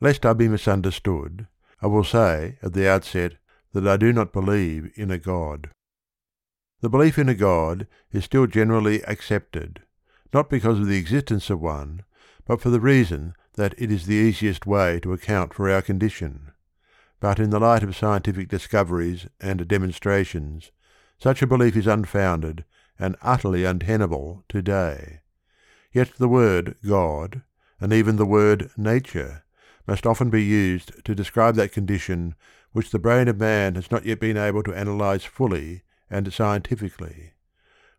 Lest I be misunderstood, I will say at the outset that I do not believe in a God. The belief in a God is still generally accepted, not because of the existence of one, but for the reason that it is the easiest way to account for our condition. But in the light of scientific discoveries and demonstrations, such a belief is unfounded and utterly untenable to day. Yet the word God, and even the word nature, must often be used to describe that condition which the brain of man has not yet been able to analyse fully and scientifically.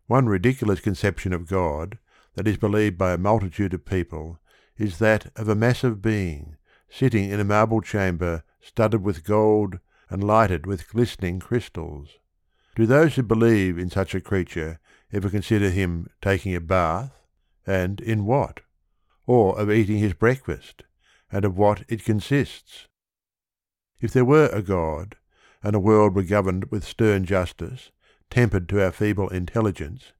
One ridiculous conception of God that is believed by a multitude of people is that of a massive being sitting in a marble chamber studded with gold and lighted with glistening crystals. Do those who believe in such a creature ever consider him taking a bath, and in what? Or of eating his breakfast, and of what it consists? If there were a God, and a world were governed with stern justice, tempered to our feeble intelligence,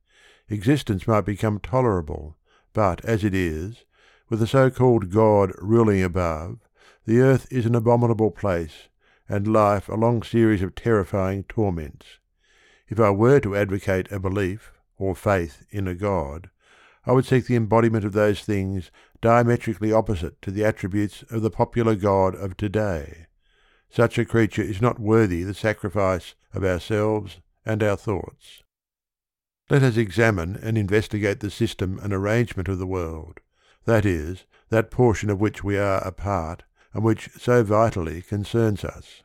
existence might become tolerable, but as it is, with the so called God ruling above, the earth is an abominable place, and life a long series of terrifying torments. If I were to advocate a belief or faith in a God, I would seek the embodiment of those things diametrically opposite to the attributes of the popular God of to day. Such a creature is not worthy the sacrifice of ourselves and our thoughts. Let us examine and investigate the system and arrangement of the world, that is, that portion of which we are a part and which so vitally concerns us.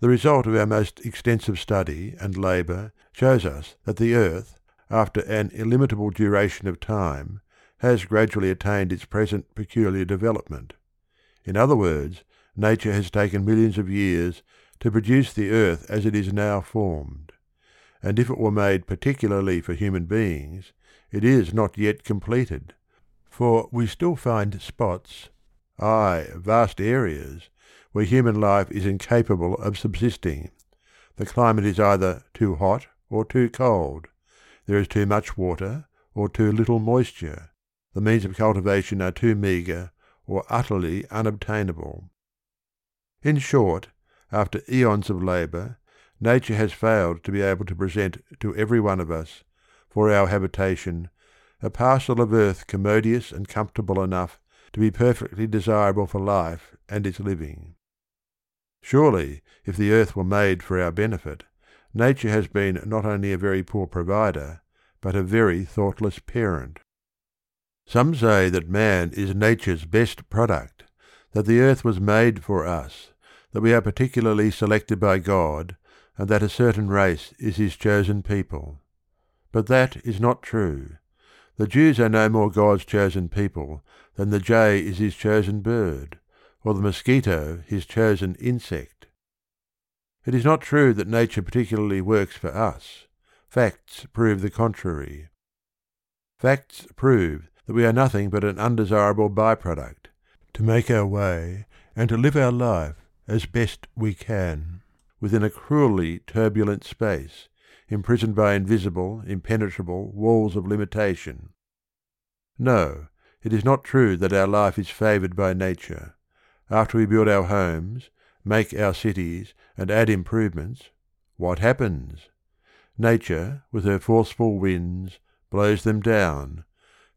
The result of our most extensive study and labour shows us that the earth, after an illimitable duration of time, has gradually attained its present peculiar development. In other words, nature has taken millions of years to produce the earth as it is now formed. And if it were made particularly for human beings, it is not yet completed, for we still find spots, ay, vast areas, where human life is incapable of subsisting. The climate is either too hot or too cold, there is too much water or too little moisture. The means of cultivation are too meagre or utterly unobtainable. In short, after eons of labour, nature has failed to be able to present to every one of us, for our habitation, a parcel of earth commodious and comfortable enough to be perfectly desirable for life and its living. Surely, if the earth were made for our benefit, Nature has been not only a very poor provider, but a very thoughtless parent. Some say that man is nature's best product, that the earth was made for us, that we are particularly selected by God, and that a certain race is his chosen people. But that is not true. The Jews are no more God's chosen people than the jay is his chosen bird, or the mosquito his chosen insect. It is not true that nature particularly works for us. Facts prove the contrary. Facts prove that we are nothing but an undesirable by-product, to make our way and to live our life as best we can within a cruelly turbulent space, imprisoned by invisible, impenetrable walls of limitation. No, it is not true that our life is favoured by nature. After we build our homes, make our cities, and add improvements, what happens? Nature, with her forceful winds, blows them down.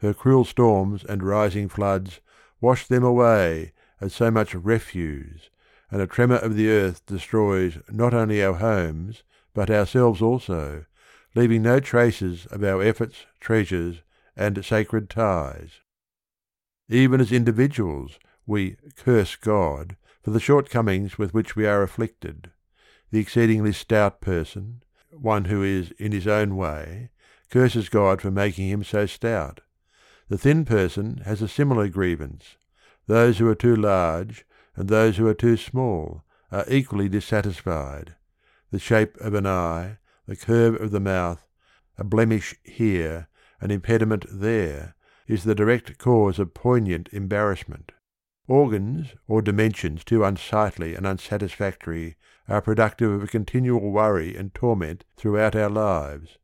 Her cruel storms and rising floods wash them away as so much refuse, and a tremor of the earth destroys not only our homes, but ourselves also, leaving no traces of our efforts, treasures, and sacred ties. Even as individuals, we curse God for the shortcomings with which we are afflicted. The exceedingly stout person, one who is in his own way, curses God for making him so stout. The thin person has a similar grievance. Those who are too large and those who are too small are equally dissatisfied. The shape of an eye, the curve of the mouth, a blemish here, an impediment there, is the direct cause of poignant embarrassment. Organs or dimensions too unsightly and unsatisfactory are productive of a continual worry and torment throughout our lives.